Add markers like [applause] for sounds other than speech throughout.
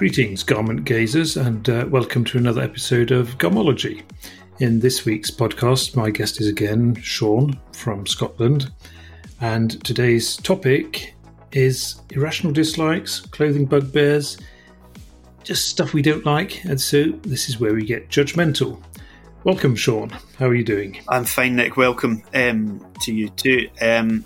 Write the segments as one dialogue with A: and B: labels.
A: Greetings, garment gazers, and uh, welcome to another episode of Garmology. In this week's podcast, my guest is again Sean from Scotland, and today's topic is irrational dislikes, clothing bugbears, just stuff we don't like, and so this is where we get judgmental. Welcome, Sean. How are you doing?
B: I'm fine, Nick. Welcome um, to you too. Um,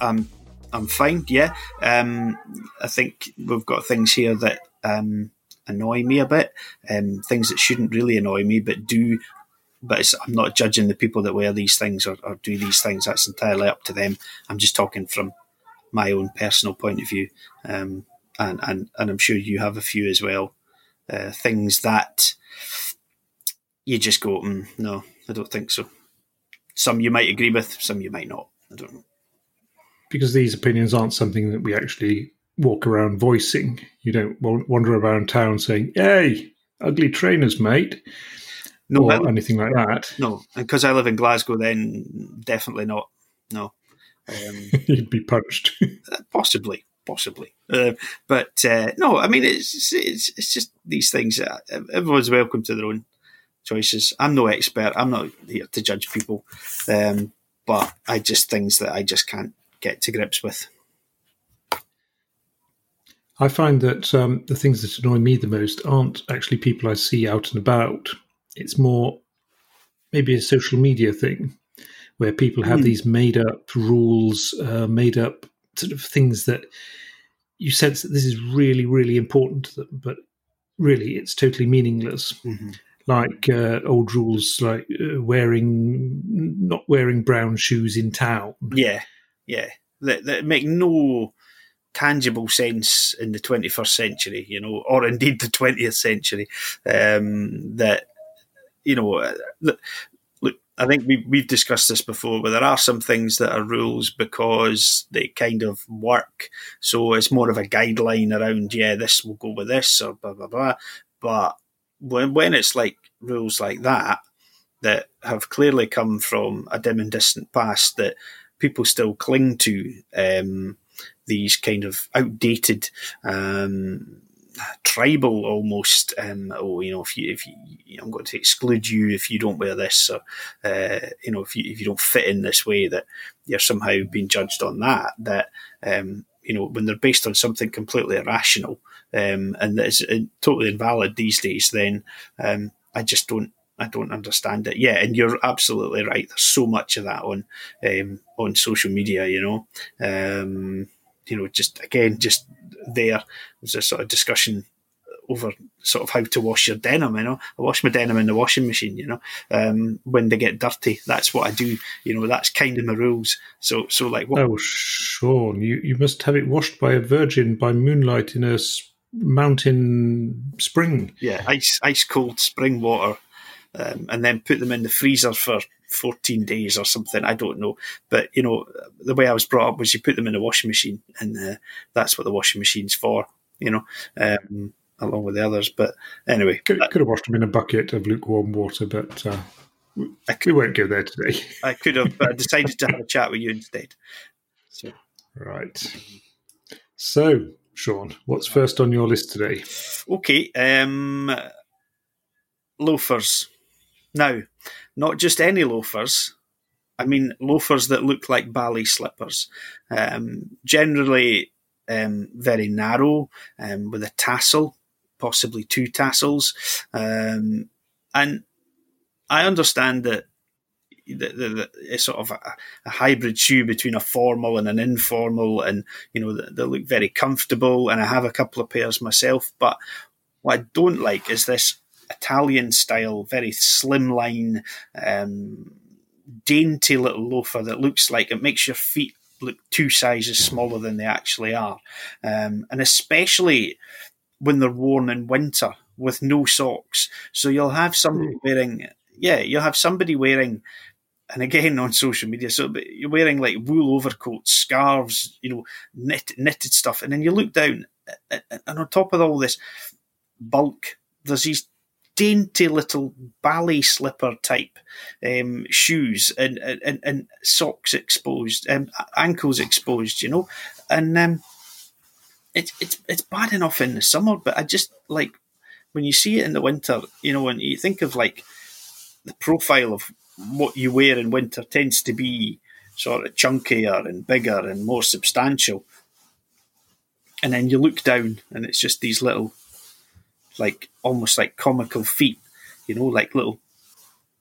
B: I'm I'm fine. Yeah. Um, I think we've got things here that um, annoy me a bit, um, things that shouldn't really annoy me, but do. But I'm not judging the people that wear these things or, or, do these things. That's entirely up to them. I'm just talking from my own personal point of view, um, and, and and I'm sure you have a few as well. Uh, things that you just go, mm, no, I don't think so. Some you might agree with, some you might not. I don't know.
A: Because these opinions aren't something that we actually walk around voicing. You don't wander around town saying, "Hey, ugly trainers, mate," no, or anything like that.
B: No, because I live in Glasgow, then definitely not. No,
A: um, [laughs] you'd be punched. [laughs]
B: possibly, possibly, uh, but uh, no. I mean, it's, it's it's just these things. Uh, everyone's welcome to their own choices. I'm no expert. I'm not here to judge people, um, but I just things that I just can't get to grips with.
A: I find that um, the things that annoy me the most aren't actually people I see out and about. It's more maybe a social media thing where people have mm. these made up rules, uh, made up sort of things that you sense that this is really, really important to them, but really it's totally meaningless. Mm-hmm. Like uh, old rules, like uh, wearing not wearing brown shoes in town.
B: Yeah, yeah, that, that make no tangible sense in the 21st century, you know, or indeed the 20th century. Um, that, you know, uh, look, look, I think we, we've discussed this before, but there are some things that are rules because they kind of work. So it's more of a guideline around, yeah, this will go with this or blah, blah, blah. But when, when it's like rules like that, that have clearly come from a dim and distant past that people still cling to, um, these kind of outdated um, tribal almost. Um, oh, you know, if you if you, I'm going to exclude you if you don't wear this, or uh, you know, if you if you don't fit in this way, that you're somehow being judged on that. That um, you know, when they're based on something completely irrational um, and that is uh, totally invalid these days, then um, I just don't. I don't understand it. Yeah, and you're absolutely right. There's so much of that on um, on social media. You know, um, you know, just again, just there was a sort of discussion over sort of how to wash your denim. You know, I wash my denim in the washing machine. You know, um, when they get dirty, that's what I do. You know, that's kind of my rules. So, so like,
A: what? Oh, Sean, you you must have it washed by a virgin by moonlight in a mountain spring.
B: Yeah, ice ice cold spring water, um, and then put them in the freezer for 14 days or something. I don't know. But, you know, the way I was brought up was you put them in a washing machine and uh, that's what the washing machine's for, you know, um, along with the others. But anyway.
A: Could, could, have washed them in a bucket of lukewarm water, but uh, I could, we won't go there today.
B: I could have uh, [laughs] decided to have a chat with you instead.
A: So. Right. So, Sean, what's first on your list today?
B: Okay. Um, loafers. Now, not just any loafers. I mean, loafers that look like ballet slippers. Um, generally, um, very narrow, um, with a tassel, possibly two tassels. Um, and I understand that the, the sort of a, a, hybrid shoe between a formal and an informal, and you know they look very comfortable. And I have a couple of pairs myself, but what I don't like is this Italian style, very slimline, um, dainty little loafer that looks like it makes your feet look two sizes smaller than they actually are. Um, and especially when they're worn in winter with no socks. So you'll have somebody hmm. wearing, yeah, you'll have somebody wearing, and again on social media, so you're wearing like wool overcoats, scarves, you know, knit, knitted stuff. And then you look down, and on top of all this bulk, there's these dainty little ballet slipper type um, shoes and, and, and socks exposed, um, ankles exposed, you know, and um, it's it's it's bad enough in the summer, but I just like when you see it in the winter. You know, when you think of like the profile of what you wear in winter tends to be sort of chunkier and bigger and more substantial. And then you look down and it's just these little, like almost like comical feet, you know, like little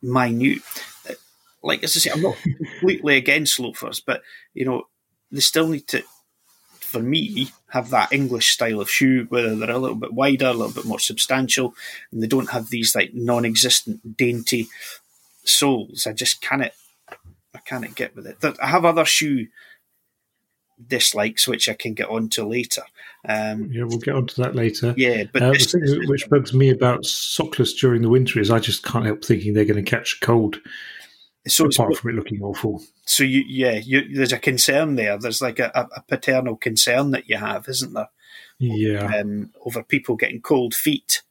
B: minute. Uh, like as I say, I'm not [laughs] completely against loafers, but you know, they still need to, for me, have that English style of shoe where they're a little bit wider, a little bit more substantial, and they don't have these like non-existent dainty soles. I just cannot I can't get with it. I have other shoe dislikes which I can get onto later. Um,
A: yeah, we'll get onto that later.
B: Yeah, but
A: uh, the thing which bugs me about sockless during the winter is I just can't help thinking they're going to catch a cold. So apart from it looking awful.
B: So you, yeah, you, there's a concern there. There's like a, a, paternal concern that you have, isn't there?
A: Yeah.
B: Um, over people getting cold feet.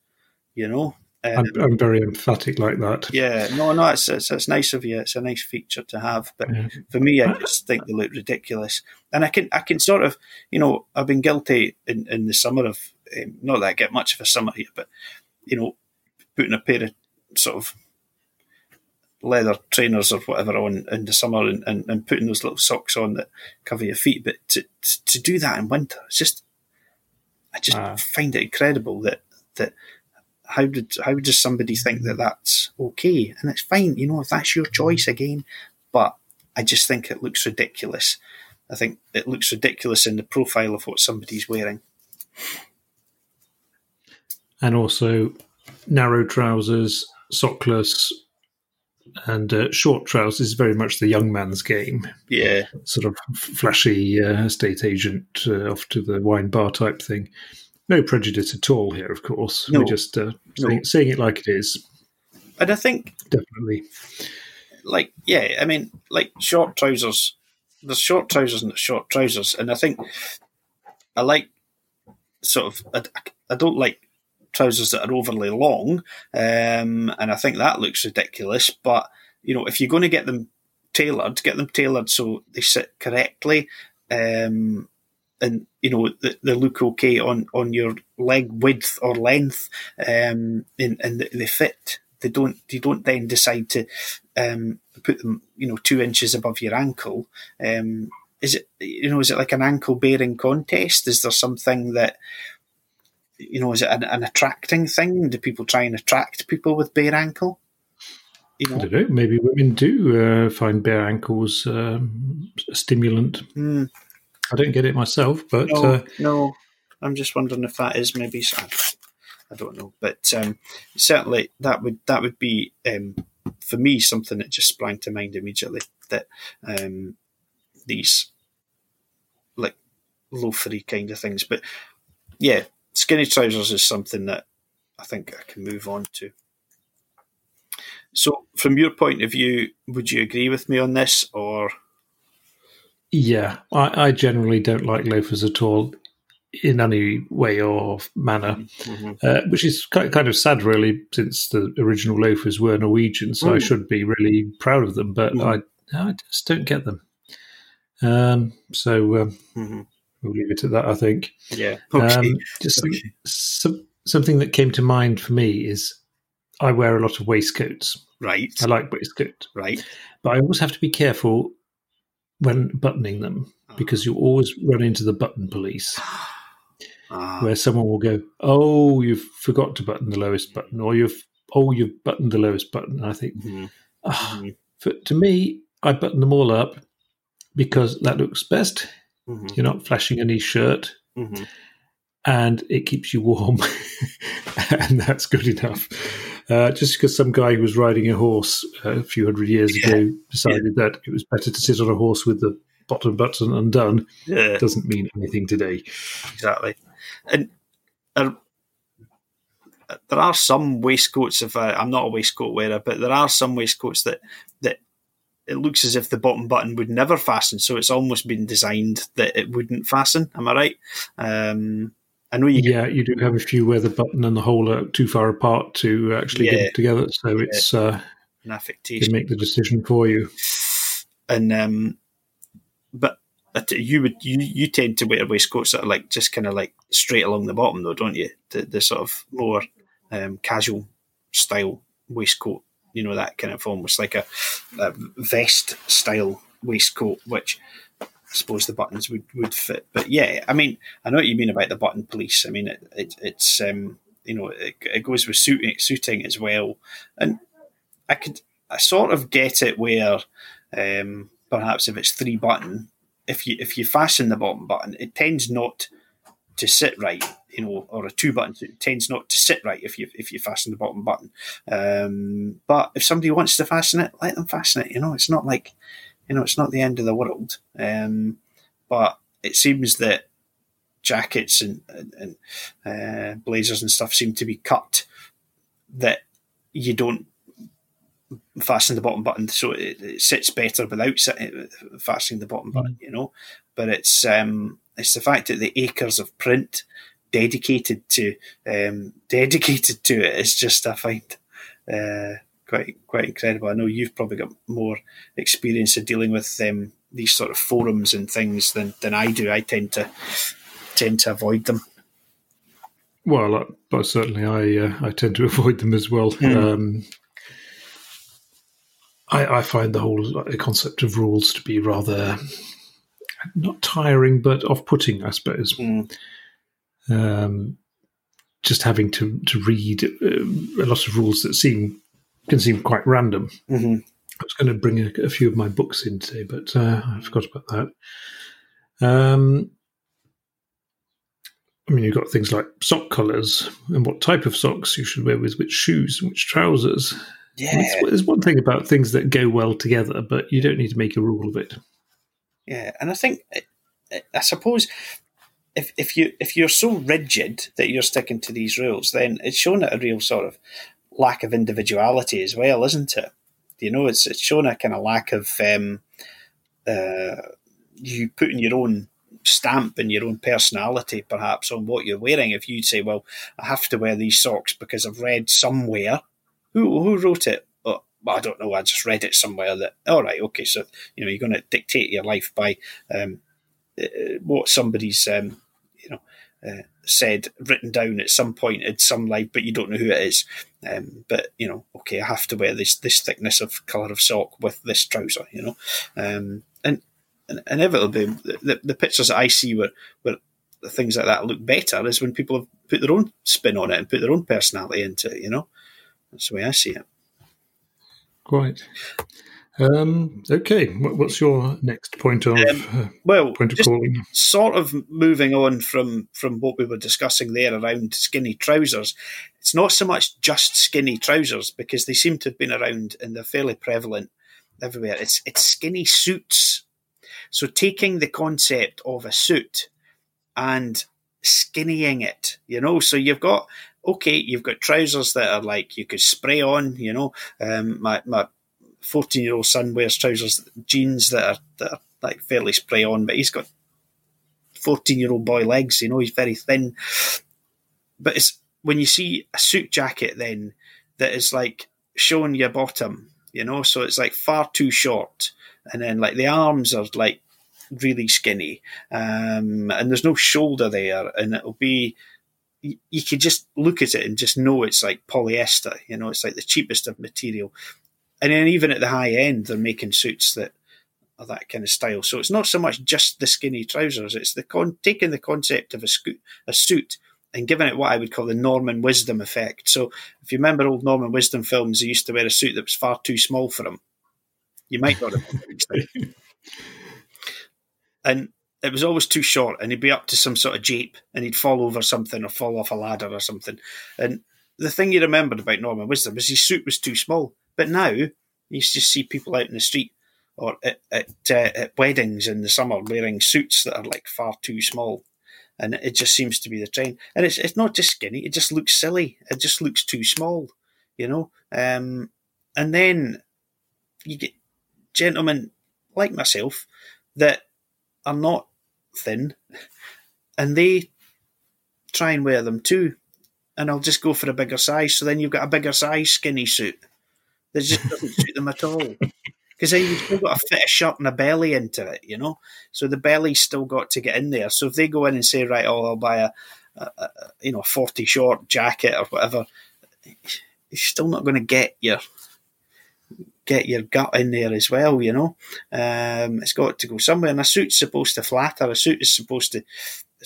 B: You know,
A: um, I'm, I'm, very emphatic like that.
B: Yeah, no, no, it's, it's, it's nice of you. It's a nice feature to have. But yeah. for me, I just think they look ridiculous, and I can I can sort of you know I've been guilty in, in the summer of um, not that I get much of a summer here, but you know putting a pair of sort of leather trainers or whatever on in the summer and, and, and putting those little socks on that cover your feet. But to to do that in winter, it's just I just uh, find it incredible that that how did how does somebody think that that's okay? And it's fine, you know, if that's your choice again. But I just think it looks ridiculous. I think it looks ridiculous in the profile of what somebody's wearing.
A: And also, narrow trousers, sockless, and uh, short trousers is very much the young man's game.
B: Yeah,
A: sort of flashy uh, estate agent uh, off to the wine bar type thing no prejudice at all here, of course. No. We're just uh, saying, no. saying, it like it is.
B: And I think
A: definitely,
B: like yeah, I mean, like short trousers. There's short trousers and there's short trousers, and I think I like sort of. I, I don't like trousers that are overly long, um, and I think that looks ridiculous. But you know, if you're going to get them tailored, get them tailored so they sit correctly. Um, and you know they, look okay on on your leg width or length, um, and, and they fit. They don't. You don't then decide to um, put them, you know, two inches above your ankle. Um, is it, you know, is it like an ankle bearing contest? Is there something that, you know, is it an, an attracting thing? Do people try and attract people with bare ankle?
A: You know? I don't know. Maybe women do uh, find bare ankles um, a stimulant.
B: Mm.
A: I don't get it myself, but
B: no,
A: uh,
B: no. I'm just wondering if that is maybe. I don't know, but um, certainly that would that would be um, for me something that just sprang to mind immediately. That um, these like loafery kind of things, but yeah, skinny trousers is something that I think I can move on to. So, from your point of view, would you agree with me on this, or
A: yeah, I, I, generally don't like loafers at all in any way or manner, mm-hmm. uh, which is kind of sad, really, since the original loafers were Norwegian, so mm. I should be really proud of them, but mm. I, I just don't get them. Um, so um, mm-hmm. we'll leave it at that, I think.
B: Yeah. Okay. Um,
A: just okay. some, something that came to mind for me is I wear a lot of waistcoats.
B: Right.
A: I like waistcoats.
B: Right.
A: But I always have to be careful when buttoning them because you always run into the button police. [sighs] Ah. Where someone will go, "Oh, you've forgot to button the lowest button," or "You've oh, you've buttoned the lowest button." And I think, mm-hmm. Oh. For, to me, I button them all up because that looks best. Mm-hmm. You're not flashing any shirt,
B: mm-hmm.
A: and it keeps you warm, [laughs] and that's good enough. Uh, just because some guy who was riding a horse uh, a few hundred years yeah. ago decided yeah. that it was better to sit on a horse with the bottom button undone yeah. doesn't mean anything today.
B: Exactly. And uh, there are some waistcoats. If I, I'm not a waistcoat wearer, but there are some waistcoats that that it looks as if the bottom button would never fasten. So it's almost been designed that it wouldn't fasten. Am I right? Um, I know you.
A: Yeah, you do have a few where the button and the hole are too far apart to actually yeah, get it together. So yeah. it's uh,
B: an affectation.
A: Can make the decision for you.
B: And um, but you would you you tend to wear waistcoats that are like just kind of like straight along the bottom though, don't you? The the sort of more um, casual style waistcoat, you know, that kind of almost like a, a vest style waistcoat, which I suppose the buttons would, would fit. But yeah, I mean, I know what you mean about the button police. I mean, it, it it's um, you know, it, it goes with suiting, suiting as well, and I could I sort of get it where um, perhaps if it's three button, if you if you fasten the bottom button, it tends not to sit right, you know, or a two button, it tends not to sit right if you if you fasten the bottom button. Um, but if somebody wants to fasten it, let them fasten it. You know, it's not like, you know, it's not the end of the world. Um, but it seems that jackets and, and, and uh, blazers and stuff seem to be cut that you don't fasten the bottom button so it, it sits better without fastening the bottom button, mm. you know. But it's um, it's the fact that the acres of print dedicated to um, [laughs] dedicated to it is just I find uh, quite quite incredible. I know you've probably got more experience of dealing with um, these sort of forums and things than, than I do. I tend to tend to avoid them.
A: Well, but certainly I uh, I tend to [laughs] avoid them as well. Mm. Um, I, I, find the whole concept of rules to be rather not tiring, but off-putting, I suppose. Mm. Um, just having to to read uh, a lot of rules that seem can seem quite random. Mm-hmm. I was going to bring a, a, few of my books in today, but uh, I forgot about that. Um, I mean, you've got things like sock colours and what type of socks you should wear with which shoes and which trousers.
B: Yeah,
A: there's one thing about things that go well together, but you don't need to make a rule of it.
B: Yeah, and I think I suppose if if you if you're so rigid that you're sticking to these rules, then it's shown at a real sort of lack of individuality as well, isn't it? You know, it's it's shown a kind of lack of um, uh, you putting your own stamp and your own personality, perhaps, on what you're wearing. If you'd say, "Well, I have to wear these socks because I've read somewhere who who wrote it? Oh, I don't know. I just read it somewhere that. All right, okay. So you know, you're going to dictate your life by um, uh, what somebody's um, you know uh, said, written down at some point in some life, but you don't know who it is. Um, but you know, okay, I have to wear this this thickness of color of sock with this trouser. You know, um, and, and inevitably the, the, pictures that I see where where things like that look better is when people have put their own spin on it and put their own personality into it. You know. That's the way I see it.
A: Quite. Um, okay, what's your next point of um,
B: uh, well
A: point of calling?
B: Sort of moving on from from what we were discussing there around skinny trousers. It's not so much just skinny trousers because they seem to have been around and they're fairly prevalent everywhere. It's it's skinny suits. So taking the concept of a suit and skinnying it, you know. So you've got okay, you've got trousers that are like you could spray on, you know. Um, my my fourteen year old son wears trousers, jeans that are that are like fairly spray on, but he's got fourteen year old boy legs, you know. He's very thin, but it's when you see a suit jacket then that is like showing your bottom, you know. So it's like far too short, and then like the arms are like really skinny, um, and there's no shoulder there, and it'll be you, could just look at it and just know it's like polyester. You know, it's like the cheapest of material. And then even at the high end, they're making suits that are that kind of style. So it's not so much just the skinny trousers; it's the con- taking the concept of a, sco- a suit and giving it what I would call the Norman Wisdom effect. So if you remember old Norman Wisdom films, he used to wear a suit that was far too small for him. You might not have. [laughs] and it was always too short, and he'd be up to some sort of jeep, and he'd fall over something or fall off a ladder or something. And the thing you remembered about Norman Wisdom is his suit was too small. But now you just see people out in the street or at, at, uh, at weddings in the summer wearing suits that are like far too small, and it just seems to be the trend. And it's it's not just skinny; it just looks silly. It just looks too small, you know. Um, and then you get gentlemen like myself that are not thin, and they try and wear them too. And I'll just go for a bigger size. So then you've got a bigger size skinny suit that just doesn't suit them at all. [laughs] because you've still got to fit a shirt and a belly into it, you know. So the belly's still got to get in there. So if they go in and say, right, oh, I'll buy a, a, a you know, a forty short jacket or whatever, you're still not going to get your get your gut in there as well, you know. Um, it's got to go somewhere, and a suit's supposed to flatter. A suit is supposed to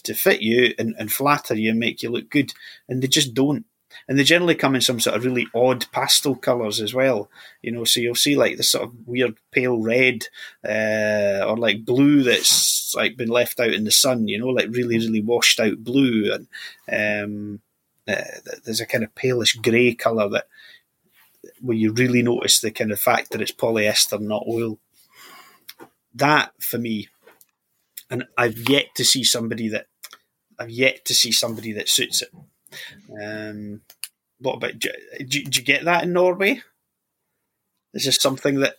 B: to fit you and, and flatter you and make you look good, and they just don't. And they generally come in some sort of really odd pastel colours as well, you know. So you'll see like this sort of weird pale red uh, or like blue that's like been left out in the sun, you know, like really really washed out blue, and um, uh, there's a kind of palish grey colour that where you really notice the kind of fact that it's polyester, not oil. That for me, and I've yet to see somebody that I've yet to see somebody that suits it. Um, what about do, do, do you get that in Norway? Is this something that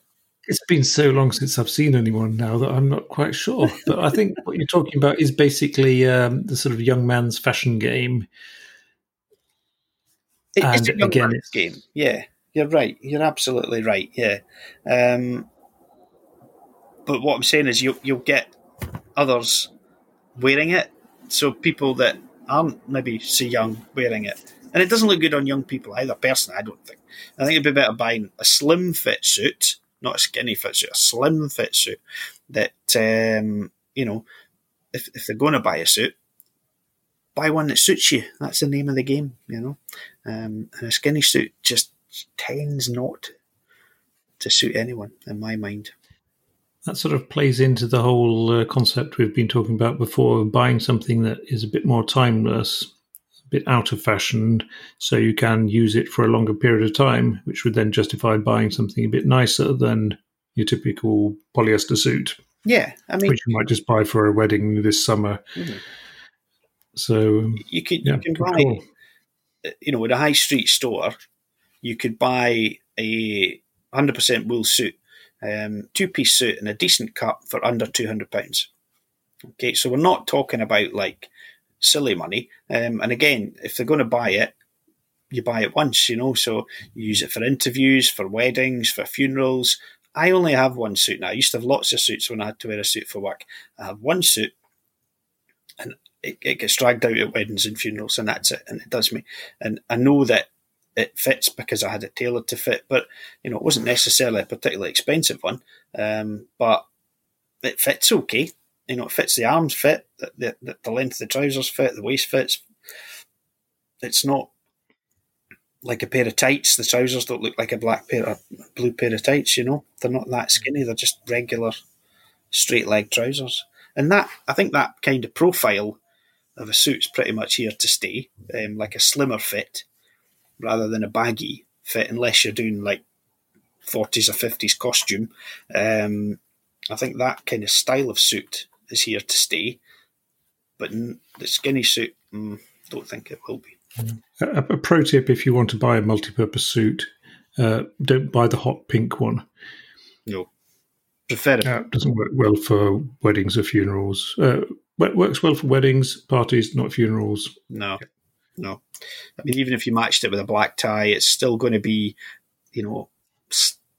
A: it's been so long since I've seen anyone now that I'm not quite sure. [laughs] But I think what you're talking about is basically um, the sort of young man's fashion game.
B: It, and it's a again, it's, game. Yeah, you're right. You're absolutely right. Yeah. Um, but what I'm saying is, you you'll get others wearing it. So people that aren't maybe so young wearing it, and it doesn't look good on young people either. Personally, I don't think. I think it'd be better buying a slim fit suit, not a skinny fit suit, a slim fit suit. That um, you know, if if they're going to buy a suit, buy one that suits you. That's the name of the game, you know. Um, and a skinny suit just tends not to suit anyone, in my mind.
A: That sort of plays into the whole uh, concept we've been talking about before of buying something that is a bit more timeless, a bit out of fashion, so you can use it for a longer period of time, which would then justify buying something a bit nicer than your typical polyester suit.
B: Yeah, I mean,
A: which you might just buy for a wedding this summer. Mm-hmm. So
B: you can yeah, you can buy, cool. you know, at a high street store, you could buy a 100% wool suit, um, two piece suit, and a decent cut for under £200. Okay, so we're not talking about like silly money. Um, and again, if they're going to buy it, you buy it once, you know, so you use it for interviews, for weddings, for funerals. I only have one suit now. I used to have lots of suits when I had to wear a suit for work. I have one suit, and it, it gets dragged out at weddings and funerals, and that's it. And it does me. And I know that it fits because I had it tailored to fit. But you know, it wasn't necessarily a particularly expensive one, um, but it fits okay. You know, it fits the arms fit, the, the, the length of the trousers fit, the waist fits. It's not like a pair of tights. The trousers don't look like a black pair of blue pair of tights. You know, they're not that skinny. They're just regular straight leg trousers. And that I think that kind of profile of a suit's pretty much here to stay, um, like a slimmer fit rather than a baggy fit, unless you're doing like 40s or 50s costume. Um, I think that kind of style of suit is here to stay, but the skinny suit, mm, don't think it will be.
A: A, a, pro tip if you want to buy a multi purpose suit, uh, don't buy the hot pink one.
B: No. Prefer it.
A: Uh, doesn't work well for weddings or funerals. Uh, works well for weddings, parties, not funerals.
B: No. No, I mean even if you matched it with a black tie, it's still going to be, you know,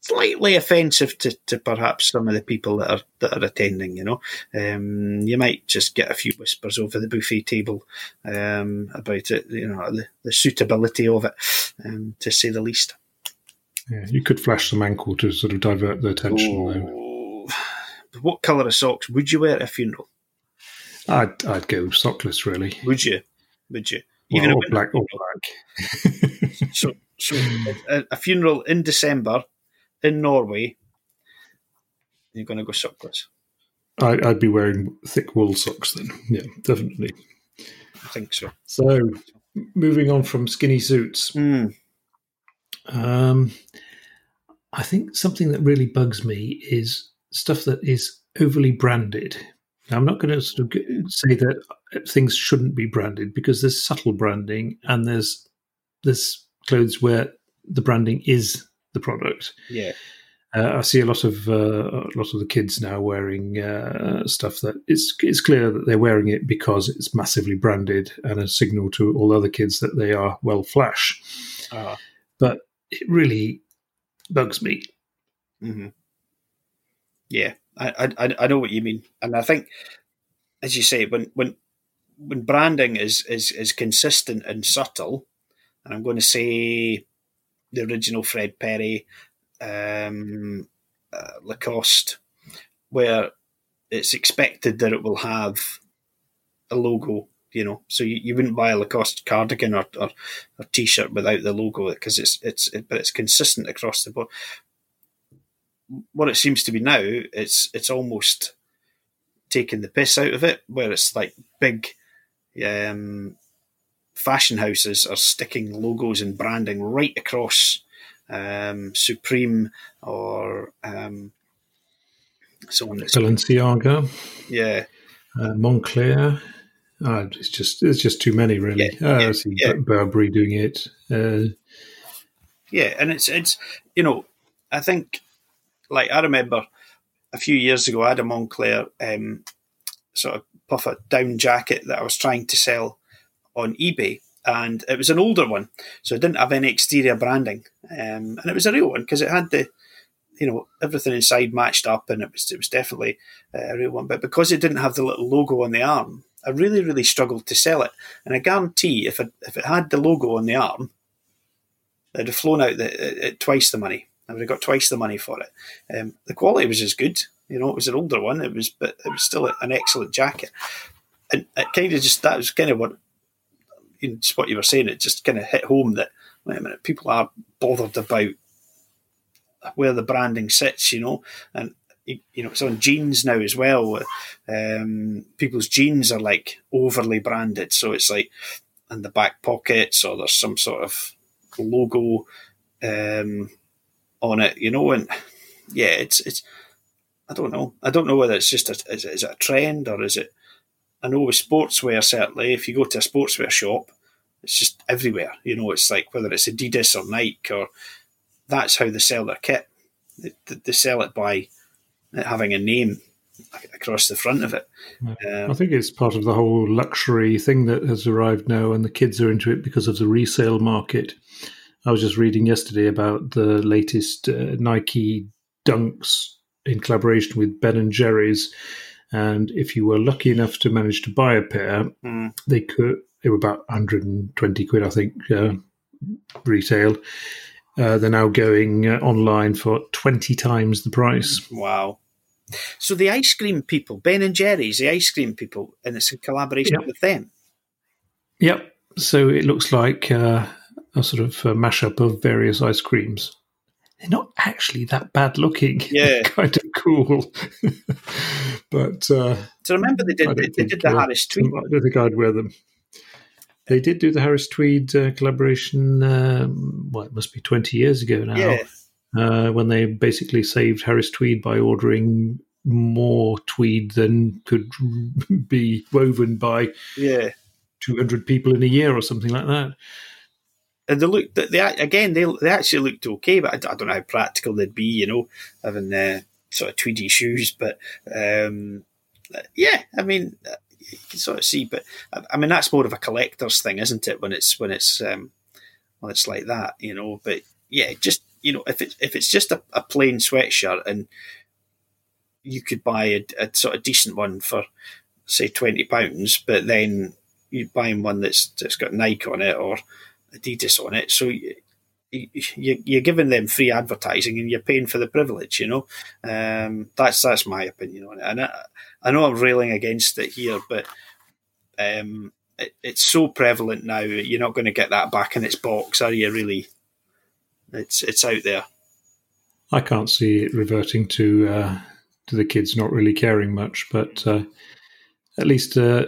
B: slightly offensive to, to perhaps some of the people that are that are attending. You know, um, you might just get a few whispers over the buffet table um, about it. You know, the, the suitability of it, um, to say the least.
A: Yeah, you could flash some ankle to sort of divert the attention. Oh, [sighs]
B: what colour of socks would you wear at a funeral?
A: I'd I'd go sockless, really.
B: Would you? Would you?
A: Even well, black or black.
B: so, so a, a, funeral in December in Norway. You're going to go sockless.
A: I, would be wearing thick wool socks then. Yeah, definitely.
B: I think so.
A: So, moving on from skinny suits.
B: Mm.
A: Um, I think something that really bugs me is stuff that is overly branded. I'm not going to sort of say that things shouldn't be branded because there's subtle branding and there's there's clothes where the branding is the product.
B: Yeah. Uh,
A: I see a lot of uh, a lot of the kids now wearing uh, stuff that it's it's clear that they're wearing it because it's massively branded and a signal to all other kids that they are well flash.
B: Uh-huh.
A: But it really bugs me.
B: Mm-hmm. Yeah, I, I I know what you mean, and I think, as you say, when when when branding is is is consistent and subtle, and I'm going to say the original Fred Perry, um, uh, Lacoste, where it's expected that it will have a logo, you know. So you, you wouldn't buy a Lacoste cardigan or, or, or t-shirt without the logo because it's it's it, but it's consistent across the board. What it seems to be now, it's it's almost taking the piss out of it, where it's like big um, fashion houses are sticking logos and branding right across um, Supreme or um,
A: someone that's Balenciaga,
B: yeah,
A: uh, Moncler. Uh, it's just it's just too many, really. Yeah, uh, yeah, I see yeah. Burberry doing it. Uh,
B: yeah, and it's it's you know I think like I remember a few years ago I had a Moncler um, sort of puffer down jacket that I was trying to sell on eBay, and it was an older one, so it didn't have any exterior branding, um, and it was a real one because it had the you know everything inside matched up, and it was it was definitely a real one. But because it didn't have the little logo on the arm, I really really struggled to sell it. And I guarantee if it if it had the logo on the arm, it'd have flown out the, at twice the money. I would have got twice the money for it. Um, the quality was as good. You know, it was an older one. It was, but it was still an excellent jacket. And it kind of just that was kind of what, you know, just what you were saying. It just kind of hit home that wait a minute, people are bothered about where the branding sits, you know, and you know it's on jeans now as well. Um, people's jeans are like overly branded, so it's like in the back pockets or there's some sort of logo um, on it, you know, and yeah, it's it's. I don't know. I don't know whether it's just a is it, is it a trend or is it. I know with sportswear certainly, if you go to a sportswear shop, it's just everywhere. You know, it's like whether it's Adidas or Nike or that's how they sell their kit. They, they sell it by having a name across the front of it.
A: Um, I think it's part of the whole luxury thing that has arrived now, and the kids are into it because of the resale market. I was just reading yesterday about the latest uh, Nike Dunks in collaboration with Ben and Jerry's, and if you were lucky enough to manage to buy a pair, mm. they could. They were about 120 quid, I think, uh, retail uh, they're now going uh, online for 20 times the price.
B: Wow. So the ice cream people, Ben and Jerry's, the ice cream people, and it's a collaboration yep. with them.
A: Yep. So it looks like uh, a sort of a mashup of various ice creams. They're not actually that bad looking. [laughs]
B: Yeah,
A: kind of cool. [laughs] but uh,
B: so remember they did they, they did the uh, Harris Tweed.
A: I don't think I'd wear them. They did do the Harris Tweed uh, collaboration. Um, well, it must be twenty years ago now.
B: Yeah.
A: Uh, when they basically saved Harris Tweed by ordering more tweed than could [laughs] be woven by
B: yeah
A: 200 people in a year or something like that.
B: And they look, they, again, they, they actually looked okay, but I, I, don't know how practical they'd be, you know, having uh, sort of tweedy shoes. But um, yeah, I mean, you can sort of see. But I mean, that's more of a collector's thing, isn't it? When it's when it's um, when it's like that, you know. But yeah, just you know, if it's if it's just a, a plain sweatshirt and you could buy a, a, sort of decent one for say twenty pounds, but then you're buying one that's that's got Nike on it or Adidas on it, so. You, are giving them free advertising and you're paying for the privilege, you know. Um, that's that's my opinion on it. And I, I know I'm railing against it here, but um, it, it's so prevalent now. You're not going to get that back in its box, are you? Really, it's it's out there.
A: I can't see it reverting to uh, to the kids not really caring much, but uh, at least uh,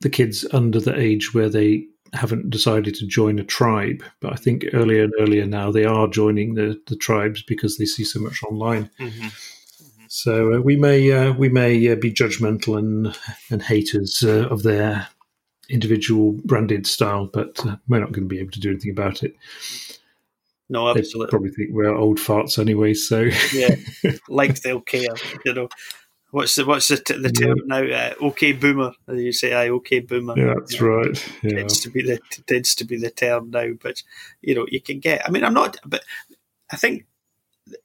A: the kids under the age where they haven't decided to join a tribe. But I think earlier and earlier now they are joining the, the tribes because they see so much online. Mm-hmm. So uh, we may uh, we may uh, be judgmental and and haters uh, of their individual branded style, but uh, we're not going to be able to do anything about it.
B: No, absolutely.
A: They probably think we're old farts anyway. So
B: yeah, [laughs] like they'll care, you know. What's the what's the, t- the term yeah. now? Uh, okay, boomer. You say, "I okay, boomer."
A: Yeah, that's you know, right.
B: Yeah. Tends to be the tends to be the term now, but you know, you can get. I mean, I'm not, but I think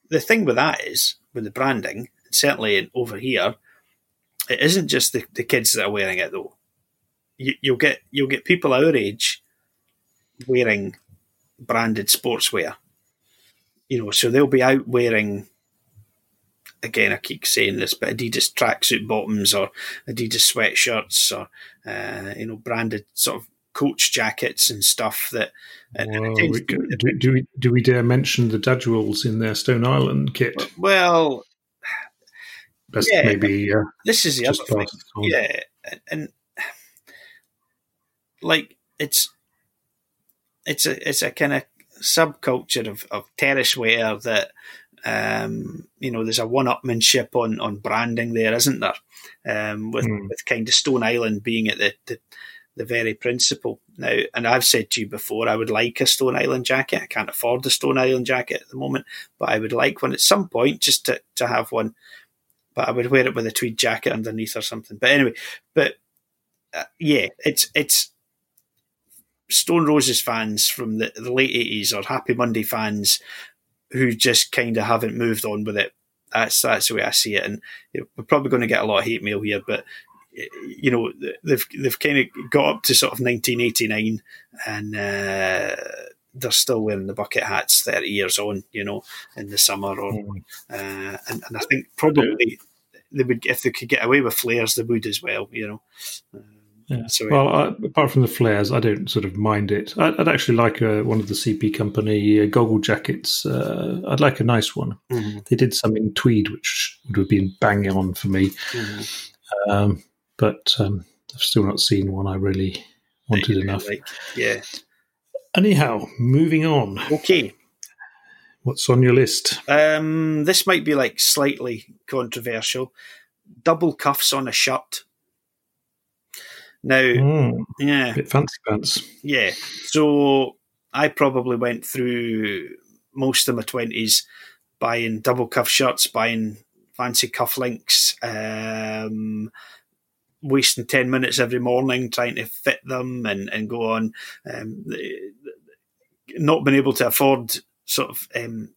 B: the thing with that is with the branding certainly over here, it isn't just the, the kids that are wearing it though. You, you'll get you'll get people our age wearing branded sportswear. You know, so they'll be out wearing again, I keep saying this, but Adidas tracksuit bottoms or Adidas sweatshirts or uh, you know branded sort of coach jackets and stuff that.
A: Well, we, do, do, we do we dare mention the Dodgerills in their Stone Island kit?
B: Well,
A: Best yeah, maybe uh,
B: this is the other thing. Yeah, and, and like it's it's a it's a kind of subculture of, of terrace wear that um, you know there's a one-upmanship on on branding there, isn't there? Um, with mm. with kind of Stone Island being at the, the the very principle now. And I've said to you before, I would like a Stone Island jacket. I can't afford the Stone Island jacket at the moment, but I would like one at some point just to to have one. But I would wear it with a tweed jacket underneath or something. But anyway, but uh, yeah, it's it's Stone Roses fans from the, the late 80s or Happy Monday fans who just kind of haven't moved on with it. That's that's the way I see it, and we're probably going to get a lot of hate mail here, but you know they've they've kind of got up to sort of 1989, and uh, they're still wearing the bucket hats 30 years on, you know, in the summer, or mm. uh, and, and I think probably they would if they could get away with flares, they would as well, you know. Uh,
A: yeah. So, well, I, apart from the flares, I don't sort of mind it. I'd, I'd actually like a, one of the CP company uh, goggle jackets. Uh, I'd like a nice one. Mm-hmm. They did some in tweed, which would have been banging on for me. Mm-hmm. Um, but um, I've still not seen one I really wanted enough. Like,
B: yeah.
A: Anyhow, moving on.
B: Okay.
A: What's on your list?
B: Um, this might be like slightly controversial. Double cuffs on a shirt. Now, mm, yeah,
A: bit fancy pants.
B: Yeah, so I probably went through most of my twenties buying double cuff shirts, buying fancy cufflinks, um, wasting ten minutes every morning trying to fit them and and go on. Um, not being able to afford sort of um,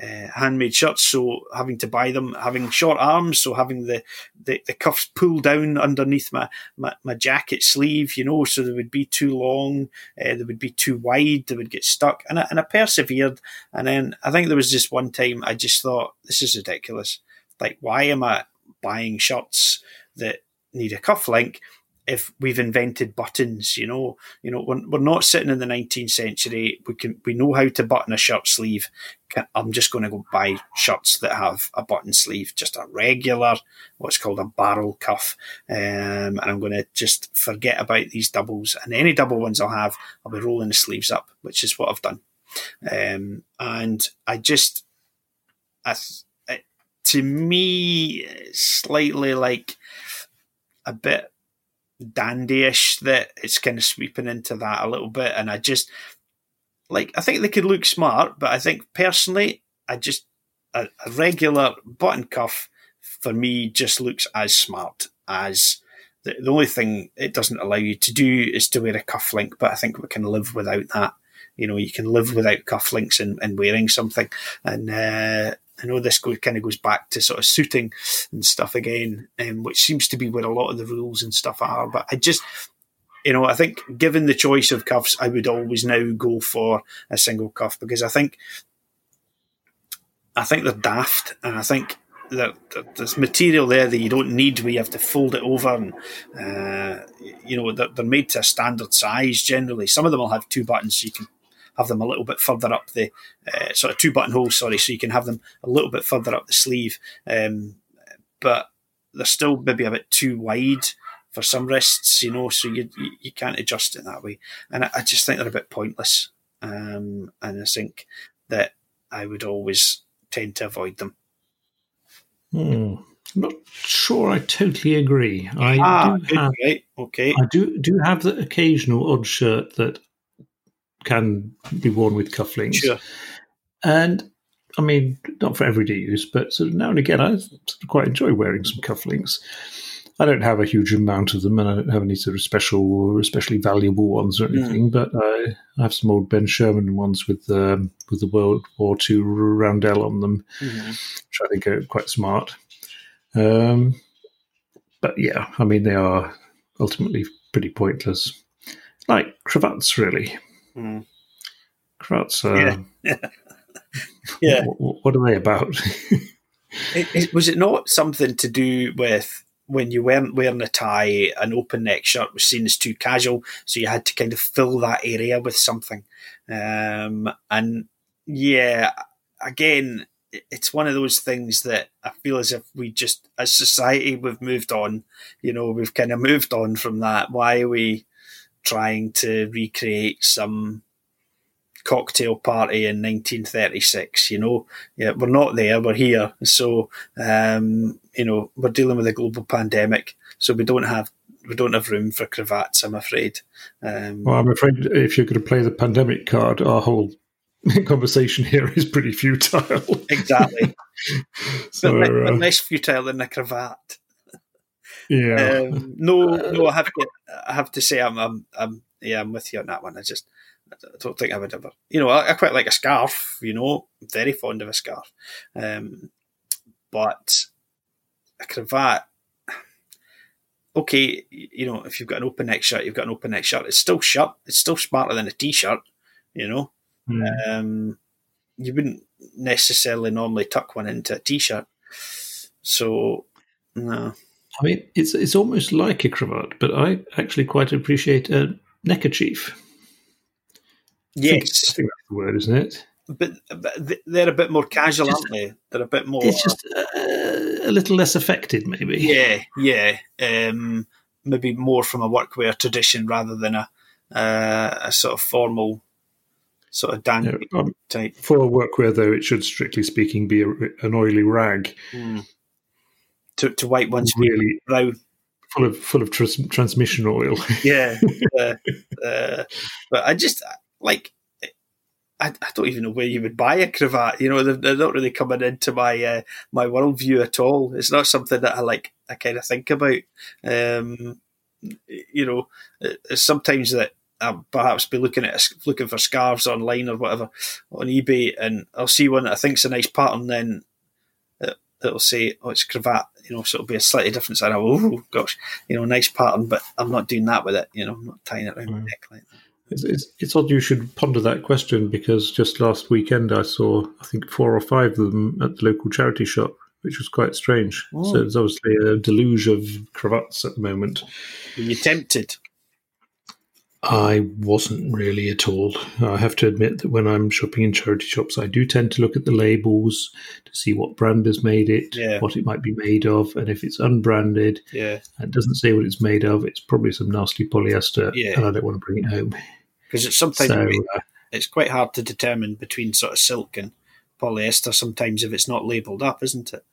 B: uh, handmade shirts, so having to buy them, having short arms, so having the, the, the cuffs pulled down underneath my, my, my, jacket sleeve, you know, so they would be too long, uh, they would be too wide, they would get stuck. And I, and I persevered. And then I think there was just one time I just thought, this is ridiculous. Like, why am I buying shirts that need a cuff link if we've invented buttons, you know, you know, we're, we're not sitting in the 19th century. We can we know how to button a shirt sleeve. I'm just going to go buy shirts that have a button sleeve, just a regular, what's called a barrel cuff, um, and I'm going to just forget about these doubles. And any double ones I'll have, I'll be rolling the sleeves up, which is what I've done. Um, and I just, I, to me, slightly like a bit dandyish that it's kind of sweeping into that a little bit. And I just like I think they could look smart, but I think personally, I just a, a regular button cuff for me just looks as smart as the, the only thing it doesn't allow you to do is to wear a cuff link, but I think we can live without that. You know, you can live without cufflinks and, and wearing something. And uh, I know this kind of goes back to sort of suiting and stuff again, um, which seems to be where a lot of the rules and stuff are. But I just, you know, I think given the choice of cuffs, I would always now go for a single cuff because I think, I think they're daft, and I think that there's material there that you don't need where you have to fold it over and uh, you know they're, they're, made to a standard size generally some of them will have two buttons so you can have them a little bit further up the uh, sort of two button holes, sorry, so you can have them a little bit further up the sleeve. Um, but they're still maybe a bit too wide for some wrists, you know, so you you can't adjust it that way. And I, I just think they're a bit pointless. Um, and I think that I would always tend to avoid them.
A: Hmm. I'm not sure I totally agree. I
B: ah, do have, right. okay.
A: I do do have the occasional odd shirt that can be worn with cufflinks.
B: Sure.
A: And I mean, not for everyday use, but sort of now and again, I sort of quite enjoy wearing some cufflinks. I don't have a huge amount of them, and I don't have any sort of special or especially valuable ones or anything. Mm. But I, I, have some old Ben Sherman ones with um, with the World War II roundel on them, mm-hmm. which I think are quite smart. Um, but yeah, I mean, they are ultimately pretty pointless. Like cravats, really.
B: Mm.
A: Uh,
B: Yeah. [laughs] Yeah.
A: What, what are they about? [laughs]
B: It, it, was it not something to do with when you weren't wearing a tie, an open neck shirt was seen as too casual, so you had to kind of fill that area with something. Um, and yeah, again, it's one of those things that I feel as if we just, as society, we've moved on. You know, we've kind of moved on from that. Why are we trying to recreate some cocktail party in 1936? You know, yeah, we're not there. We're here. So, um, you know, we're dealing with a global pandemic. So we don't have we don't have room for cravats. I'm afraid. Um,
A: well, I'm afraid if you're going to play the pandemic card, our whole [laughs] conversation here is pretty futile.
B: exactly, [laughs]
A: so,
B: but,
A: uh,
B: less futile than a cravat.
A: Yeah.
B: Um, no, [laughs] no, I have to. I have to say, I'm, I'm, I'm, yeah, I'm with you on that one. I just, I don't think I would ever. You know, I, I quite like a scarf. You know, I'm very fond of a scarf, um, but a cravat. Okay, you know, if you've got an open neck shirt, you've got an open neck shirt. It's still shirt. It's still smarter than a t-shirt. You know,
A: Hmm.
B: um, you wouldn't necessarily normally tuck one into a t-shirt. So, no.
A: I mean, it's it's almost like a cravat, but I actually quite appreciate a neckerchief. I think-
B: Yes,
A: I think that's the word, isn't it?
B: but, but they're a bit more casual,
A: Just-
B: aren't they? They're a bit more.
A: It's just uh, a little less affected, maybe.
B: yeah, yeah. Um, maybe more from a workwear tradition rather than a uh, a sort of formal sort of dandy
A: um,
B: type.
A: for workwear, though, it should strictly speaking be a, an oily rag,
B: Mm. To to wipe one's
A: really
B: brow.
A: full of full of tras- transmission oil. [laughs]
B: Yeah, uh, uh, but I just like. I, I don't even know where you would buy a cravat. You know, they're, they're not really coming into my uh, my worldview at all. It's not something that I like. I kind of think about. Um, you know, it's sometimes that I'll perhaps be looking at looking for scarves online or whatever on eBay, and I'll see one that I think's a nice pattern. Then it, it'll say, "Oh, it's cravat." You know, so it'll be a slightly different side. Oh gosh, you know, nice pattern, but I'm not doing that with it. You know, I'm not tying it around my
A: Mm.
B: neck like that.
A: It's, it's, it's odd you should ponder that question because just last weekend I saw, I think, four or five of them at the local charity shop, which was quite strange.
B: Oh.
A: So there's obviously a deluge of cravats at the moment.
B: Were you tempted?
A: I wasn't really at all. I have to admit that when I'm shopping in charity shops, I do tend to look at the labels to see what brand has made it,
B: Yeah.
A: what it might be made of, and if it's unbranded
B: Yeah,
A: and doesn't say what it's made of, it's probably some nasty polyester,
B: Yeah.
A: and I don't want to bring it home.
B: because it's sometimes
A: So, uh,
B: it's quite hard to determine between sort of silk and polyester. Sometimes if it's not labelled up, isn't it?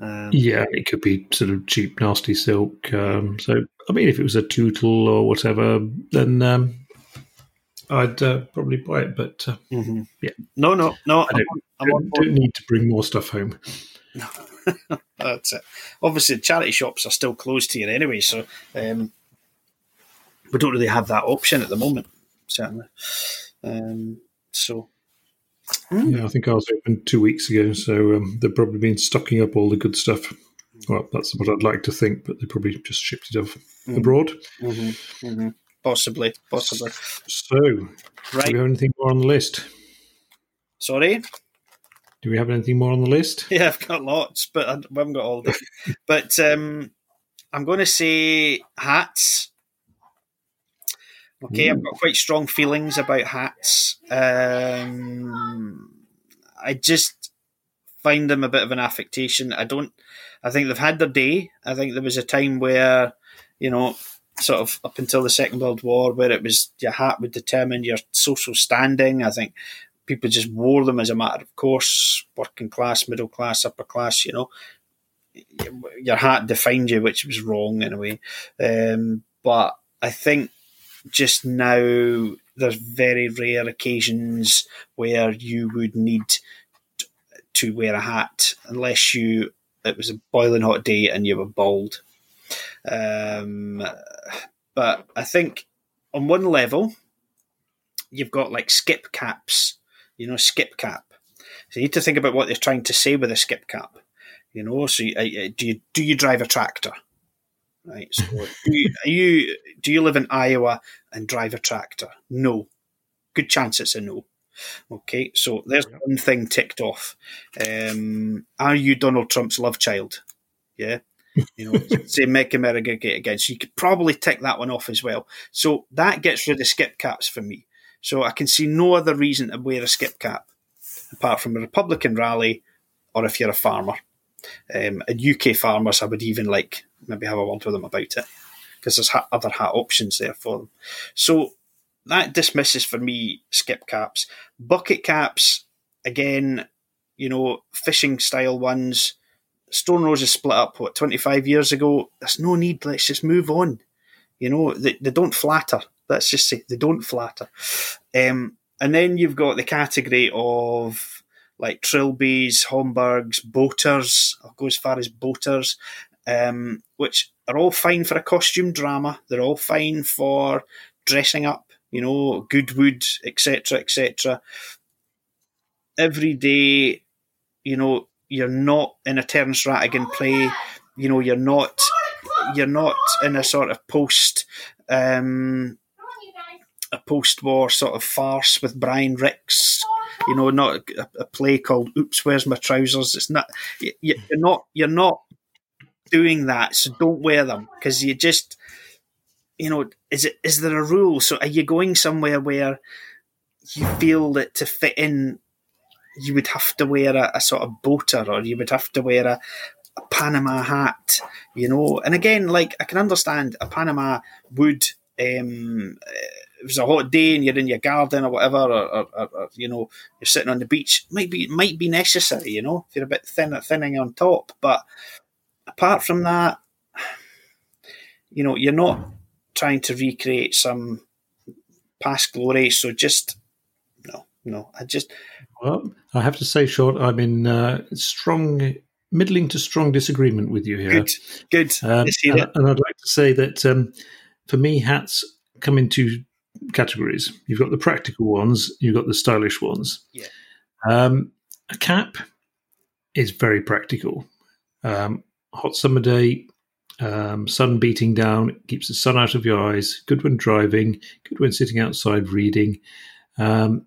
B: Um,
A: Yeah, it could be sort of cheap, nasty silk. Um, so, I mean, if it was a Tootal or whatever, then um, I'd uh, probably buy it. But uh,
B: mhm.
A: Yeah.
B: No, no, no.
A: I don't,
B: I'm on
A: don't, don't need to bring more stuff home. [laughs]
B: That's it. Obviously, charity shops are still closed here anyway, so um, we don't really have that option at the moment. Certainly. Um, so Mm.
A: Yeah, I think I was open two weeks ago, so um, they've probably been stocking up all the good stuff. Well, that's what I'd like to think, but they probably just shipped it off
B: Mm.
A: abroad.
B: mm-hmm, mm-hmm. possibly, possibly.
A: So, do we have anything more on the list?
B: Sorry.
A: Do we have anything more on the list? [laughs]
B: Yeah, I've got lots, but I haven't got all of them. but um, I'm going to say hats. Okay, I've got quite strong feelings about hats. Um, I just find them a bit of an affectation. I don't. I think they've had their day. I think there was a time where, you know, sort of up until the Second World War, where it was your hat would determine your social standing. I think people just wore them as a matter of course, working class, middle class, upper class. You know, your hat defined you, which was wrong in a way. Um, but I think just now there's very rare occasions where you would need to wear a hat unless you it was a boiling hot day and you were bald. Um, but I think on one level you've got like skip caps, you know, skip cap. So you need to think about what they're trying to say with a skip cap. You know, so uh, uh, do you do you drive a tractor? Right. So do you, are you do you live in Iowa and drive a tractor? No. Good chance it's a no. Okay, so there's one thing ticked off. Um, are you Donald Trump's love child? Yeah. You know, [laughs] say make America great again. So you could probably tick that one off as well. So that gets rid of skip caps for me. So I can see no other reason to wear a skip cap apart from a Republican rally or if you're a farmer. Um, and UK farmers, I would even like maybe have a word with them about it because there's ha- other hat options there for them. So that dismisses for me skip caps. Bucket caps, again, you know, fishing style ones. Stone Roses split up, what, 25 years ago? There's no need. Let's just move on. You know, they, they don't flatter. Let's just say they don't flatter. Um, and then you've got the category of like trilbies, Homburgs, boaters. I'll go as far as boaters, um, which are all fine for a costume drama. They're all fine for dressing up you know, Goodwood, etc., etc. Every day, you know, you're not in a Terence Rattigan play. You know, you're not you're not in a sort of post um, a post-war sort of farce with Brian Rix. You know, not a, a play called "Oops, Where's My Trousers." It's not. You, you're not. You're not doing that. So don't wear them because you just you know, is it is there a rule? So are you going somewhere where you feel that to fit in, you would have to wear a, a sort of boater, or you would have to wear a, a Panama hat, you know? And again, like I can understand a Panama would. Um, it was a hot day and you're in your garden or whatever, or, or, or, or, you know you're sitting on the beach, might be might be necessary. You know, if you're a bit thin, thinning on top. But apart from that, [sighs] you know, you're not trying to recreate some past glory. So just no, no. I just
A: well, I have to say, Sean, I'm in uh, strong, middling to strong disagreement with you here.
B: Good, good.
A: Um, and, and, I'd like to say that um, for me, hats come in two categories. You've got the practical ones, you've got the stylish ones.
B: Yeah.
A: Um, a cap is very practical. Um, hot summer day, um, sun beating down keeps the sun out of your eyes. Good when driving. Good when sitting outside reading. Um,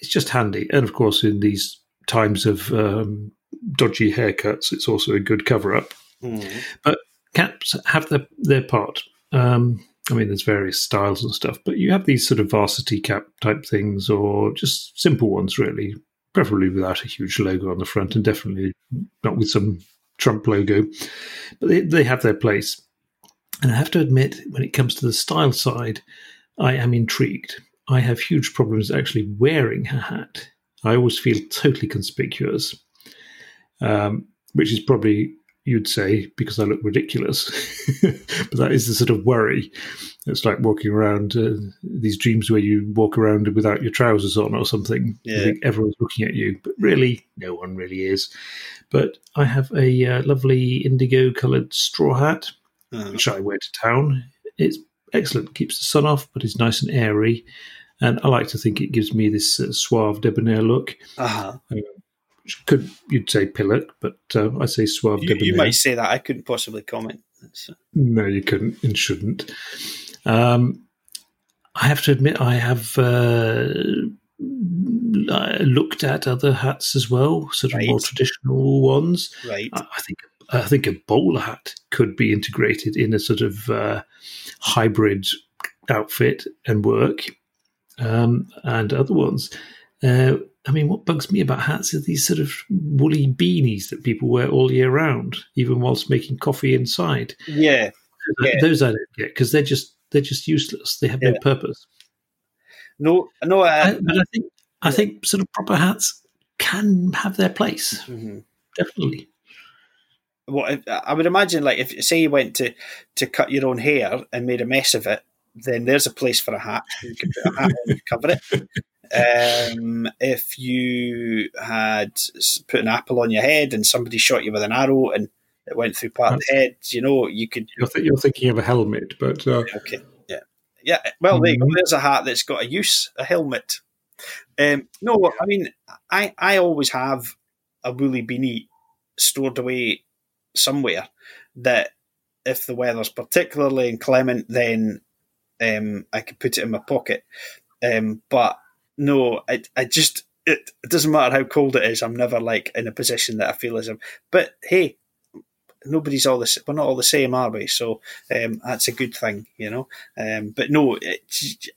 A: it's just handy, and of course, in these times of um, dodgy haircuts, it's also a good cover up. Mm. But caps have their their part. Um, I mean, there's various styles and stuff, but you have these sort of varsity cap type things, or just simple ones, really. Preferably without a huge logo on the front, and definitely not with some Trump logo, but they, they have their place. And I have to admit, when it comes to the style side, I am intrigued. I have huge problems actually wearing a hat. I always feel totally conspicuous, um, which is probably you'd say because I look ridiculous. [laughs] but that is the sort of worry. It's like walking around uh, these dreams where you walk around without your trousers on or something. Yeah. You think everyone's looking at you, but really, no one really is. But I have a uh, lovely indigo coloured straw hat, uh-huh. which I wear to town. It's excellent, keeps the sun off, but it's nice and airy. And I like to think it gives me this uh, suave debonair look.
B: Uh-huh. Um,
A: could you'd say pillock, but uh, I say suave.
B: You, you, might say that. I couldn't possibly comment.
A: So. No, you couldn't and shouldn't. Um, I have to admit, I have uh, looked at other hats as well, sort of right. more traditional ones.
B: Right.
A: I, I, think I think a bowler hat could be integrated in a sort of uh, hybrid outfit and work, um, and other ones. Uh, I mean, what bugs me about hats are these sort of woolly beanies that people wear all year round, even whilst making coffee inside.
B: Yeah,
A: yeah. those I don't get because they're just they're just useless. They have yeah. no purpose.
B: No, no, uh,
A: I, but I think I think sort of proper hats can have their place.
B: Mm-hmm.
A: Definitely.
B: What I would imagine, like if say you went to to cut your own hair and made a mess of it, then there's a place for a hat. You can put a hat on and cover it. [laughs] Um, if you had put an apple on your head and somebody shot you with an arrow and it went through part That's, of the head, you know, you could.
A: You're, th- you're thinking of a helmet, but uh,
B: okay, yeah, yeah. Well, there go. There's a hat that's got a use, a helmet. Um, no, I mean, I I always have a woolly beanie stored away somewhere that if the weather's particularly inclement, then um, I could put it in my pocket. Um, but no, I, I just it, it doesn't matter how cold it is. I'm never like in a position that I feel as if. But hey, nobody's all the we're not all the same, are we? So um, that's a good thing, you know. Um, but no, it,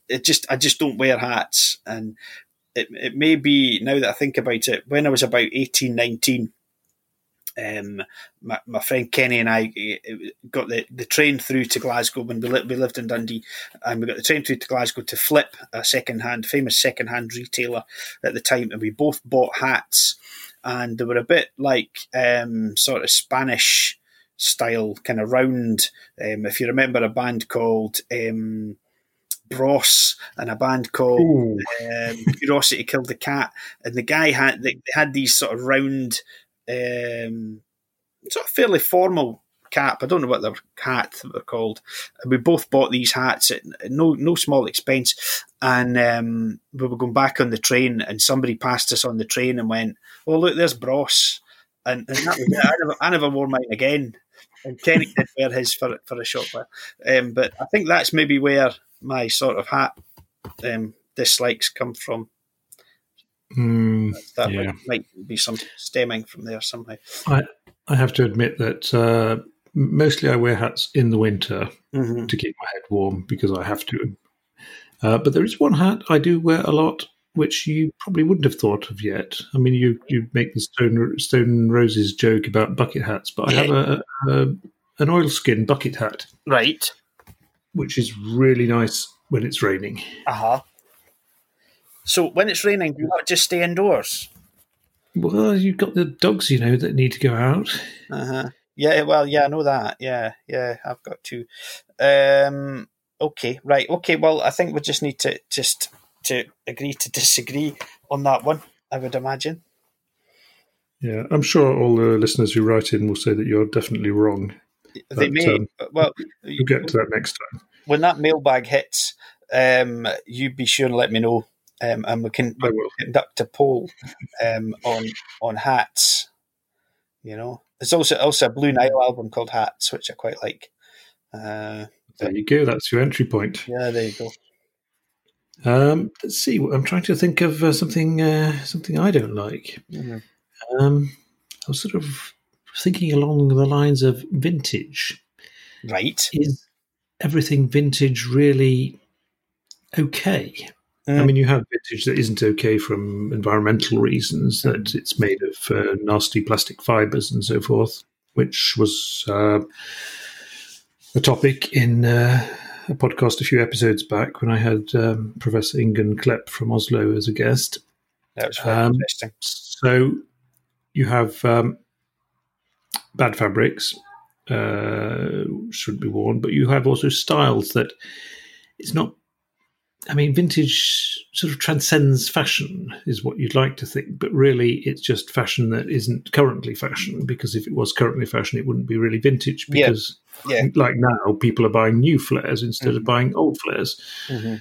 B: it just I just don't wear hats, and it it may be now that I think about it. When I was about 18, 19, um, my, my friend Kenny and I uh, got the, the train through to Glasgow when we, li- we lived in Dundee, and we got the train through to Glasgow to flip a second hand, famous second hand retailer at the time, and we both bought hats, and they were a bit like um, sort of Spanish style, kind of round. Um, if you remember a band called. Um, Bros and a band called um, Curiosity Killed the Cat, and the guy had they had these sort of round um, sort of fairly formal cap. I don't know what their hat were called. We both bought these hats at no no small expense, and um, we were going back on the train, and somebody passed us on the train and went, "Oh look, there's Bros," and, and that was it. I never, I never wore mine again. And Kenny did wear his for for a short while, um, but I think that's maybe where my sort of hat um, dislikes come from.
A: Mm,
B: that
A: yeah.
B: might, might be some stemming from there somehow.
A: I I have to admit that uh, mostly I wear hats in the winter
B: Mm-hmm.
A: to keep my head warm because I have to. Uh, but there is one hat I do wear a lot, which you probably wouldn't have thought of yet. I mean, you you make the stone stone roses joke about bucket hats, but I have a, a an oilskin bucket hat,
B: Right.
A: which is really nice when it's raining.
B: Uh huh. So when it's raining, do you not just stay indoors?
A: Well, you've got the dogs, you know, that need to go out.
B: Uh huh. Yeah. Well, yeah, I know that. Yeah, yeah, I've got two. Um. Okay. Right. Okay. Well, I think we just need to just to agree to disagree on that one. I would imagine.
A: Yeah, I'm sure all the listeners who write in will say that you're definitely wrong.
B: They
A: But,
B: may.
A: um,
B: well,
A: you'll get to that next time.
B: when that mailbag hits, um, you be sure and let me know, um, and we can conduct a poll um, on on hats. You know, there's also also a Blue Nile album called Hats, which I quite like. Uh,
A: There you go. That's your entry point.
B: yeah, there you go.
A: Um, let's see. I'm trying to think of uh, something uh, something I don't like.
B: Mhm.
A: Um, I was sort of thinking along the lines of vintage.
B: Right.
A: Is everything vintage really okay? I
B: Mm.
A: mean, you have vintage that isn't okay from environmental reasons, that it's made of uh, nasty plastic fibers and so forth, which was uh, a topic in uh, a podcast a few episodes back when I had um, Professor Ingun Klepp from Oslo as a guest.
B: That was
A: Um,
B: interesting.
A: So you have um, bad fabrics, uh, should be worn, but you have also styles that it's not. I mean, vintage sort of transcends fashion, is what you'd like to think, but really it's just fashion that isn't currently fashion. Because if it was currently fashion, it wouldn't be really vintage. Because,
B: Yeah.
A: like now, people are buying new flares instead of
B: Mhm.
A: buying old flares.
B: hmm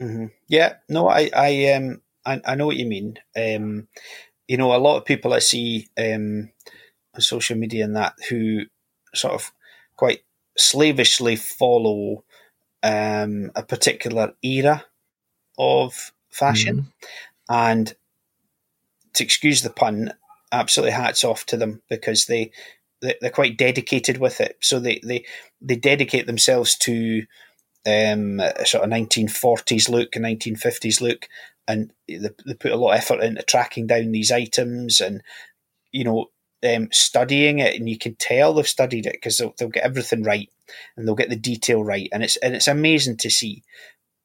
B: hmm Yeah, no, I, I, um, I, I know what you mean. Um, you know, a lot of people I see um, on social media and that who sort of quite slavishly follow um, a particular era of fashion, and to excuse the pun, absolutely hats off to them because they they- they're quite dedicated with it. So they they they dedicate themselves to um, a sort of 1940s look, a 1950s look, and they, they put a lot of effort into tracking down these items and you know um, studying it, and you can tell they've studied it because they'll, they'll get everything right and they'll get the detail right, and it's and it's amazing to see.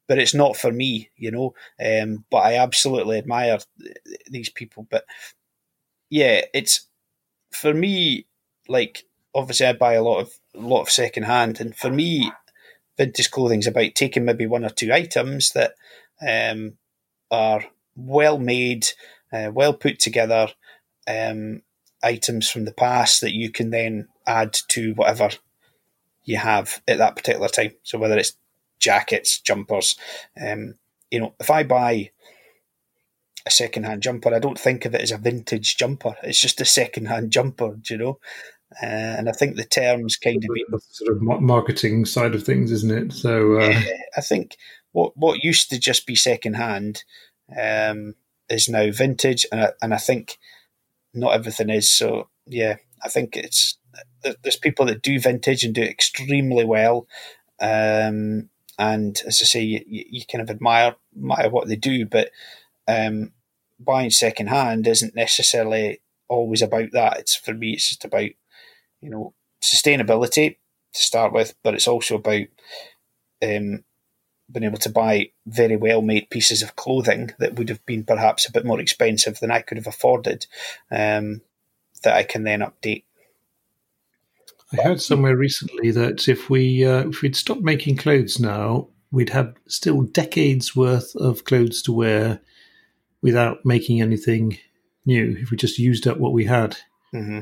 B: But it's not for me, you know. Um, but I absolutely admire th- these people. But yeah, it's for me. Like obviously, I buy a lot of lot of second hand, and for me, vintage clothing is about taking maybe one or two items that um, are well made, uh, well put together um, items from the past that you can then add to whatever you have at that particular time. So whether it's jackets, jumpers, um, you know, if I buy a second-hand jumper. I don't think of it as a vintage jumper. It's just a second-hand [laughs] jumper, do you know? Uh, and I think the terms kind of
A: the sort of marketing side of things, isn't it? So uh... yeah,
B: I think what what used to just be second-hand um, is now vintage, and I, and I think not everything is. So yeah, I think it's there's people that do vintage and do it extremely well. Um, and as I say, you, you, kind of admire admire what they do, but um, buying second hand isn't necessarily always about that. It's for me, it's just about you know sustainability to start with, but it's also about um, being able to buy very well made pieces of clothing that would have been perhaps a bit more expensive than I could have afforded, um, that I can then update.
A: I heard somewhere recently that if we uh, if we'd stop making clothes now, we'd have still decades worth of clothes to wear without making anything new if we just used up what we had.
B: Mm-hmm.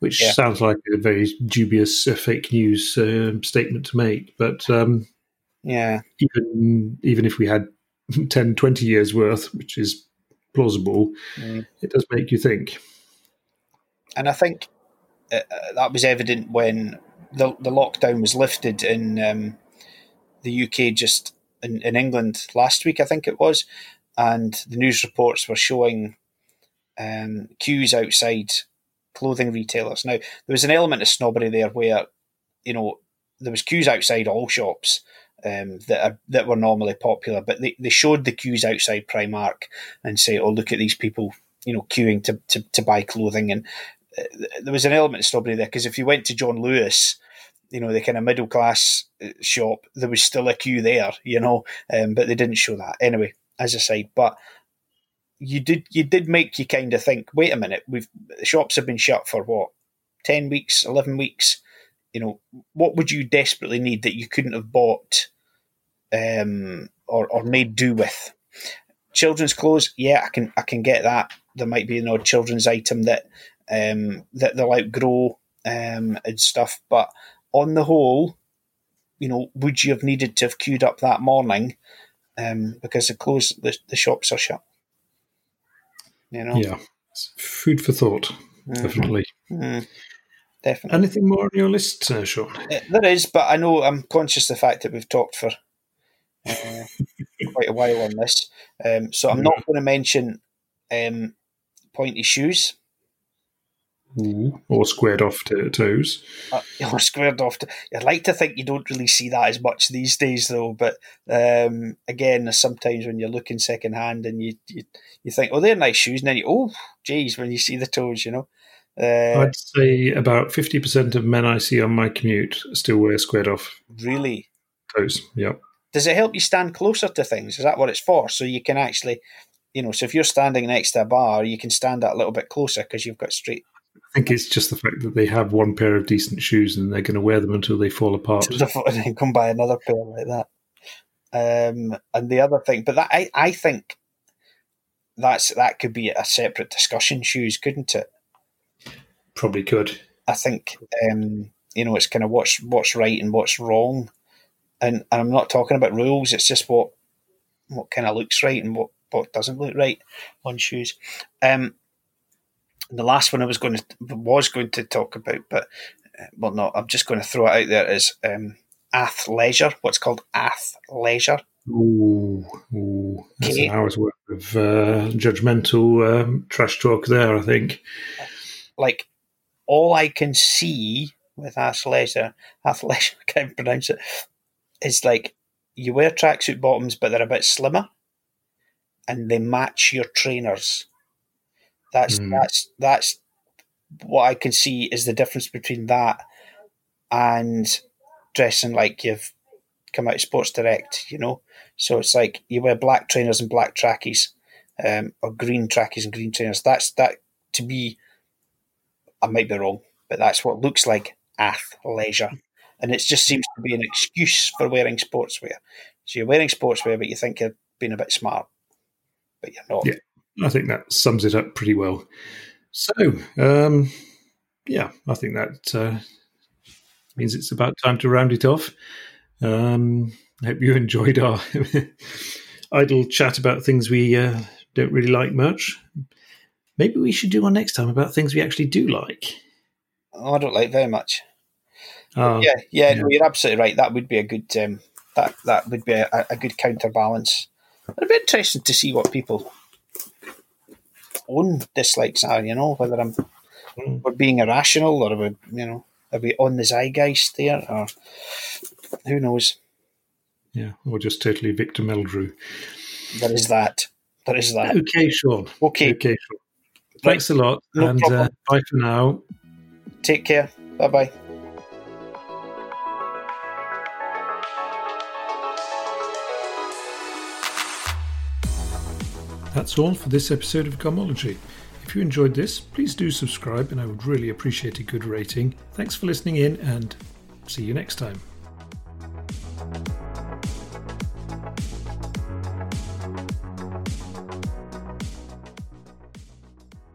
A: Which yeah. sounds like a very dubious uh, fake news uh, statement to make, but um,
B: yeah,
A: even even if we had [laughs] 10, 20 years worth, which is plausible, mm. it does make you think.
B: And I think uh, uh that was evident when the the lockdown was lifted in um, the UK, just in, in England last week, I think it was, and the news reports were showing um, queues outside clothing retailers. Now there was an element of snobbery there, where you know there was queues outside all shops um, that are, that were normally popular, but they, they showed the queues outside Primark and say, "Oh, look at these people, you know, queuing to to, to buy clothing." And uh, there was an element of snobbery there because if you went to John Lewis, you know, the kind of middle class uh, shop, there was still a queue there, you know, um, but they didn't show that anyway as I side. But you did you did make you kind of think, wait a minute, we've the shops have been shut for what ten weeks, eleven weeks. You know, what would you desperately need that you couldn't have bought um, or or made do with? Children's clothes, yeah, I can I can get that. There might be an odd children's item that um, that they'll outgrow um, and stuff, but on the whole, you know, would you have needed to have queued up that morning um, because the clothes the, the shops are shut. You know.
A: Yeah, food for thought. Mm-hmm. Definitely.
B: Mm, definitely.
A: Anything more on your list, uh, Sean?
B: Uh, there is, but I know I'm conscious of the fact that we've talked for uh, [laughs] quite a while on this, um, so I'm not mm-hmm. going to mention um, pointy shoes
A: Ooh, or squared off to toes.
B: Uh, [laughs] or squared off. To, I'd like to think you don't really see that as much these days, though. But um, again, sometimes when you're looking second hand and you, you you think, oh, they're nice shoes, and then you, oh, geez, when you see the toes, you know.
A: Uh, I'd say about fifty percent of men I see on my commute still wear squared off.
B: Really?
A: Toes. Yep.
B: Does it help you stand closer to things? Is that what it's for? So you can actually, you know, so if you're standing next to a bar, you can stand that a little bit closer because you've got straight
A: I think it's just the fact that they have one pair of decent shoes and they're going to wear them until they fall apart. [laughs]
B: and then come buy another pair like that. Um, and the other thing, but that I, I think that's that could be a separate discussion. Shoes, couldn't it?
A: Probably could.
B: I think um, you know it's kind of what's what's right and what's wrong, and, and I'm not talking about rules. It's just what what kind of looks right and what what doesn't look right on shoes. Um, the last one I was going to was going to talk about, but uh, well, no, I'm just going to throw it out there as um, athleisure. What's called athleisure.
A: Ooh, ooh, that's okay. an hour's worth of uh, judgmental um, trash talk there. I think.
B: Like all I can see with athleisure, athleisure, [laughs] I can't pronounce it. Is like you wear tracksuit bottoms, but they're a bit slimmer, and they match your trainers. That's mm. that's that's what I can see is the difference between that and dressing like you've come out of Sports Direct, you know. So it's like you wear black trainers and black trackies, um, or green trackies and green trainers. That's that to me. I might be wrong, but that's what looks like athleisure, and it just seems to be an excuse for wearing sportswear. So you're wearing sportswear, but you think you're being a bit smart, but you're not.
A: Yeah. I think that sums it up pretty well. So, um, yeah, I think that uh, means it's about time to round it off. Um, I hope you [laughs] enjoyed our [laughs] idle chat about things we uh, don't really like much. Maybe we should do one next time about things we actually do like.
B: Oh, I don't like very much.
A: Uh,
B: yeah, yeah,
A: yeah.
B: No, you're absolutely right. That would be a good um, that that would be a, a good counterbalance. It'd be interesting to see what people own dislikes are. You know, whether I'm
A: Mm.
B: we're being irrational or we, you know, are we on the zeitgeist there, or who knows?
A: yeah, or just totally Victor Meldrew.
B: There is that. There is that.
A: Okay, Sean.
B: Okay,
A: Okay, Sean. Thanks a lot,
B: No
A: and uh, bye for now.
B: take care. Bye bye.
A: That's all for this episode of Gomology. If you enjoyed this, please do subscribe, and I would really appreciate a good rating. Thanks for listening in, and see you next time.